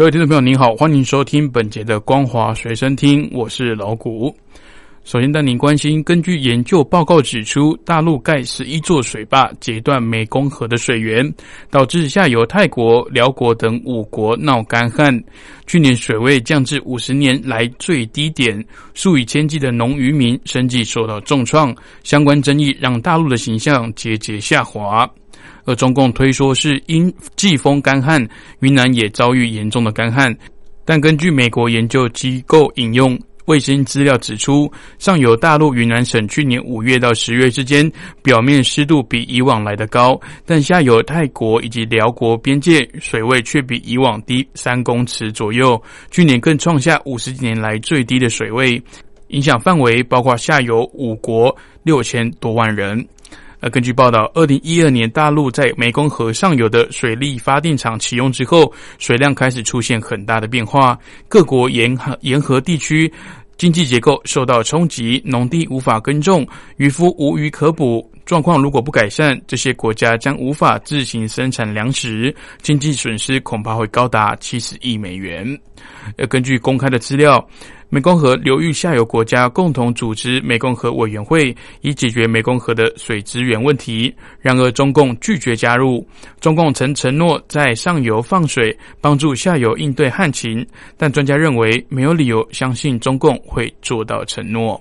各位听众朋友，您好，欢迎收听本节的《光华随身听》，我是老谷。首先带您关心，根据研究报告指出，大陆盖十一座水坝，截断湄公河的水源，导致下游泰国、辽国等五国闹干旱。去年水位降至五十年来最低点，数以千计的农渔民生计受到重创。相关争议让大陆的形象节节下滑。而中共推说是因季风干旱，云南也遭遇严重的干旱。但根据美国研究机构引用卫星资料指出，上游大陆云南省去年五月到十月之间，表面湿度比以往来得高，但下游泰国以及辽国边界水位却比以往低三公尺左右。去年更创下五十几年来最低的水位，影响范围包括下游五国六千多万人。而根据报道，二零一二年大陆在湄公河上游的水利发电厂启用之后，水量开始出现很大的变化，各国沿河沿河地区经济结构受到冲击，农地无法耕种，渔夫无鱼可捕。状况如果不改善，这些国家将无法自行生产粮食，经济损失恐怕会高达七十亿美元。而根据公开的资料。湄公河流域下游国家共同组织湄公河委员会，以解决湄公河的水资源问题。然而，中共拒绝加入。中共曾承诺在上游放水，帮助下游应对旱情，但专家认为没有理由相信中共会做到承诺。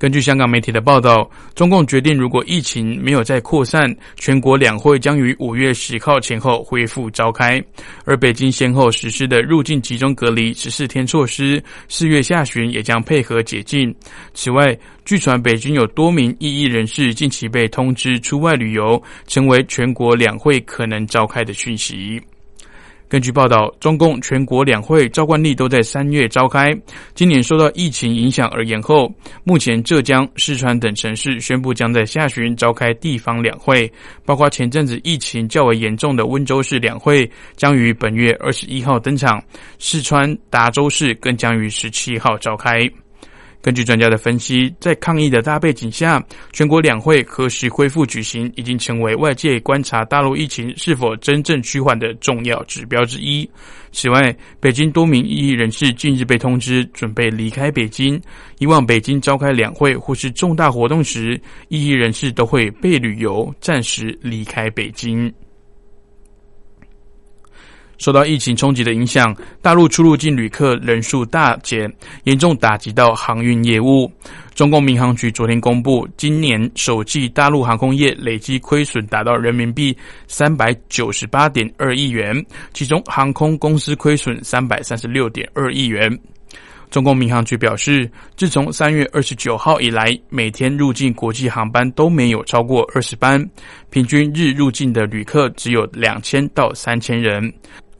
根据香港媒体的报道，中共决定，如果疫情没有再扩散，全国两会将于五月十号前后恢复召开。而北京先后实施的入境集中隔离十四天措施，四月下旬也将配合解禁。此外，据传北京有多名异议人士近期被通知出外旅游，成为全国两会可能召开的讯息。根据报道，中共全国两会召惯例都在三月召开，今年受到疫情影响而延后。目前，浙江、四川等城市宣布将在下旬召开地方两会，包括前阵子疫情较为严重的温州市两会将于本月二十一号登场，四川达州市更将于十七号召开。根据专家的分析，在抗疫的大背景下，全国两会何时恢复举行，已经成为外界观察大陆疫情是否真正趋缓的重要指标之一。此外，北京多名异议人士近日被通知准备离开北京。以往北京召开两会或是重大活动时，异议人士都会被旅游，暂时离开北京。受到疫情冲击的影响，大陆出入境旅客人数大减，严重打击到航运业务。中共民航局昨天公布，今年首季大陆航空业累计亏损达到人民币三百九十八点二亿元，其中航空公司亏损三百三十六点二亿元。中共民航局表示，自从三月二十九号以来，每天入境国际航班都没有超过二十班，平均日入境的旅客只有两千到三千人。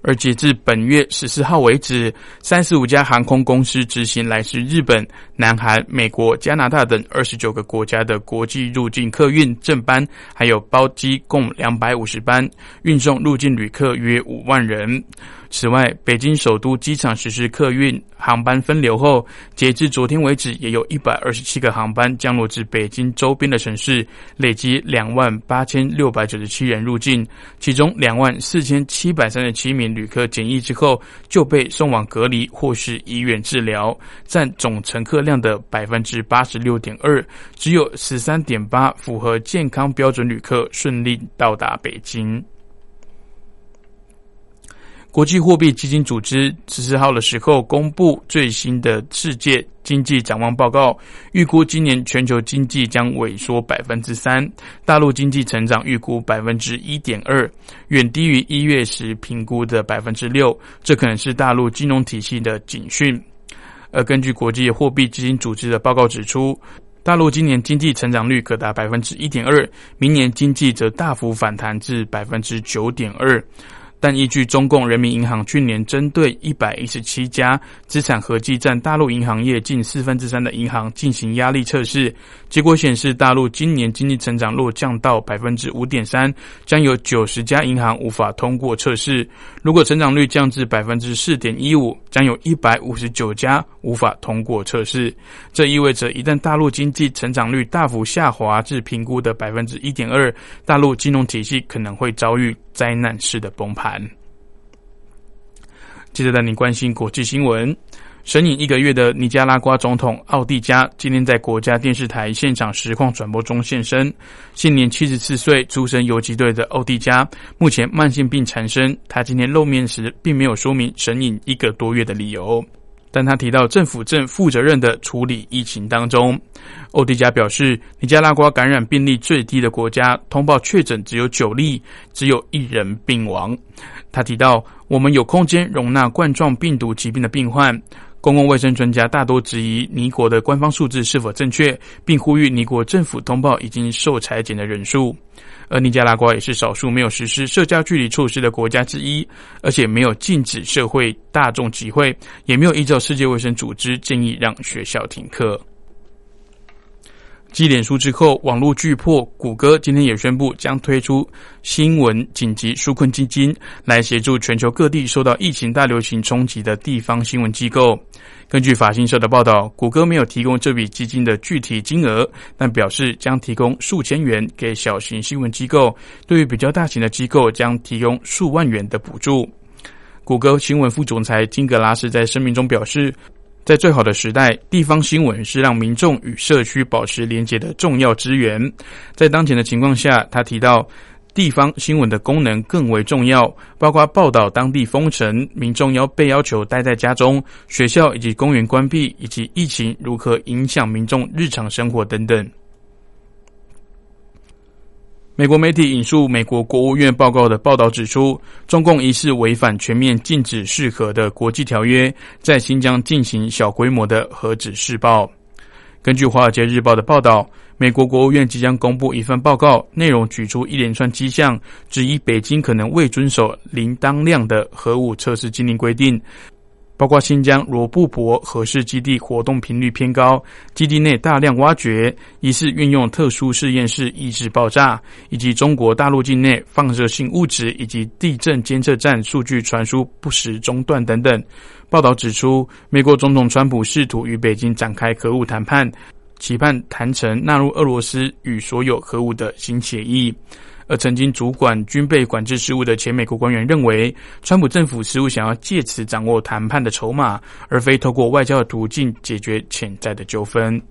而截至本月十四号为止，三十五家航空公司执行来自日本、南韩、美国、加拿大等二十九个国家的国际入境客运正班，还有包机共两百五十班，运送入境旅客约五万人。此外，北京首都机场实施客运航班分流后，截至昨天为止，也有一百二十七个航班降落至北京周边的城市，累计两万八千六百九十七人入境，其中两万四千七百三十七名旅客检疫之后就被送往隔离或是医院治疗，占总乘客量的百分之八十六点二，只有十三点八符合健康标准旅客顺利到达北京。国际货币基金组织十四号的时候公布最新的世界经济展望报告，预估今年全球经济将萎缩百分之三，大陆经济成长预估百分之一点二，远低于一月时评估的百分之六，这可能是大陆金融体系的警讯。而根据国际货币基金组织的报告指出，大陆今年经济成长率可达百分之一点二，明年经济则大幅反弹至百分之九点二。但依据中共人民银行去年针对一百一十七家资产合计占大陆银行业近四分之三的银行进行压力测试，结果显示，大陆今年经济成长若降到百分之五点三，将有九十家银行无法通过测试；如果成长率降至百分之四点一五，将有一百五十九家无法通过测试。这意味着，一旦大陆经济成长率大幅下滑至评估的百分之一点二，大陆金融体系可能会遭遇灾难式的崩盘。接着带你关心国际新闻。神隐一个月的尼加拉瓜总统奥蒂加今天在国家电视台现场实况转播中现身。现年七十四岁，出身游击队的奥蒂加目前慢性病缠身。他今天露面时并没有说明神隐一个多月的理由，但他提到政府正负责任的处理疫情当中。欧迪加表示，尼加拉瓜感染病例最低的国家，通报确诊只有九例，只有一人病亡。他提到，我们有空间容纳冠状病毒疾病的病患。公共卫生专家大多质疑尼国的官方数字是否正确，并呼吁尼国政府通报已经受裁减的人数。而尼加拉瓜也是少数没有实施社交距离措施的国家之一，而且没有禁止社会大众集会，也没有依照世界卫生组织建议让学校停课。继脸书之后，网络巨破谷歌今天也宣布将推出新闻紧急纾困基金，来协助全球各地受到疫情大流行冲击的地方新闻机构。根据法新社的报道，谷歌没有提供这笔基金的具体金额，但表示将提供数千元给小型新闻机构，对于比较大型的机构将提供数万元的补助。谷歌新闻副总裁金格拉斯在声明中表示。在最好的时代，地方新闻是让民众与社区保持连结的重要资源。在当前的情况下，他提到，地方新闻的功能更为重要，包括报道当地封城、民众要被要求待在家中、学校以及公园关闭，以及疫情如何影响民众日常生活等等。美国媒体引述美国国务院报告的报道指出，中共疑似违反全面禁止试核的国际条约，在新疆进行小规模的核子试爆。根据《华尔街日报》的报道，美国国务院即将公布一份报告，内容举出一连串迹象，指疑北京可能未遵守零当量的核武测试禁令规定。包括新疆罗布泊核试基地活动频率偏高，基地内大量挖掘，疑似运用特殊实验室抑制爆炸，以及中国大陆境内放射性物质以及地震监测站数据传输不时中断等等。报道指出，美国总统川普试图与北京展开核武谈判，期盼谈成纳入俄罗斯与所有核武的新协议。而曾经主管军备管制事务的前美国官员认为，川普政府似乎想要借此掌握谈判的筹码，而非透过外交的途径解决潜在的纠纷。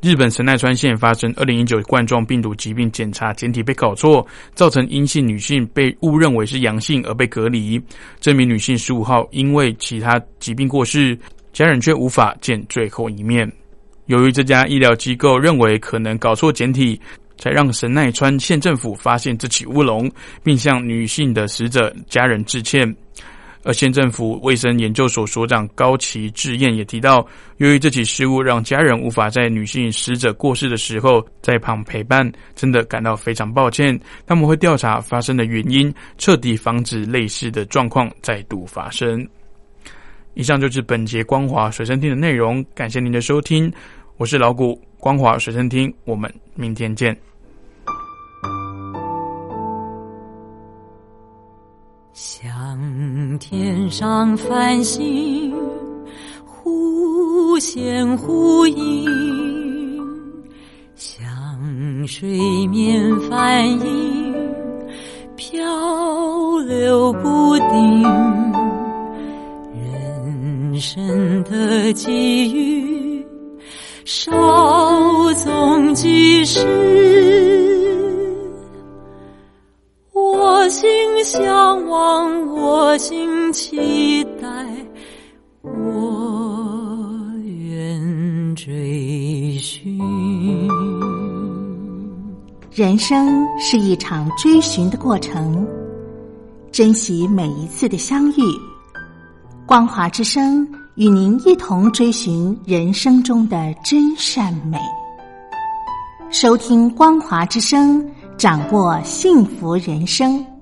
日本神奈川县发生二零一九冠状病毒疾病检查检体被搞错，造成阴性女性被误认为是阳性而被隔离。这名女性十五号因为其他疾病过世，家人却无法见最后一面。由于这家医疗机构认为可能搞错简体。才让神奈川县政府发现这起乌龙，并向女性的死者家人致歉。而县政府卫生研究所所长高崎智彦也提到，由于这起失误让家人无法在女性死者过世的时候在旁陪伴，真的感到非常抱歉。他们会调查发生的原因，彻底防止类似的状况再度发生。以上就是本节光华水声听的内容，感谢您的收听，我是老谷光华水声听，我们明天见。像天上繁星，忽现忽隐；像水面反影，的际遇，稍纵即逝。我心向往，我心期待，我愿追寻。人生是一场追寻的过程，珍惜每一次的相遇。光华之声与您一同追寻人生中的真善美。收听光华之声。掌握幸福人生。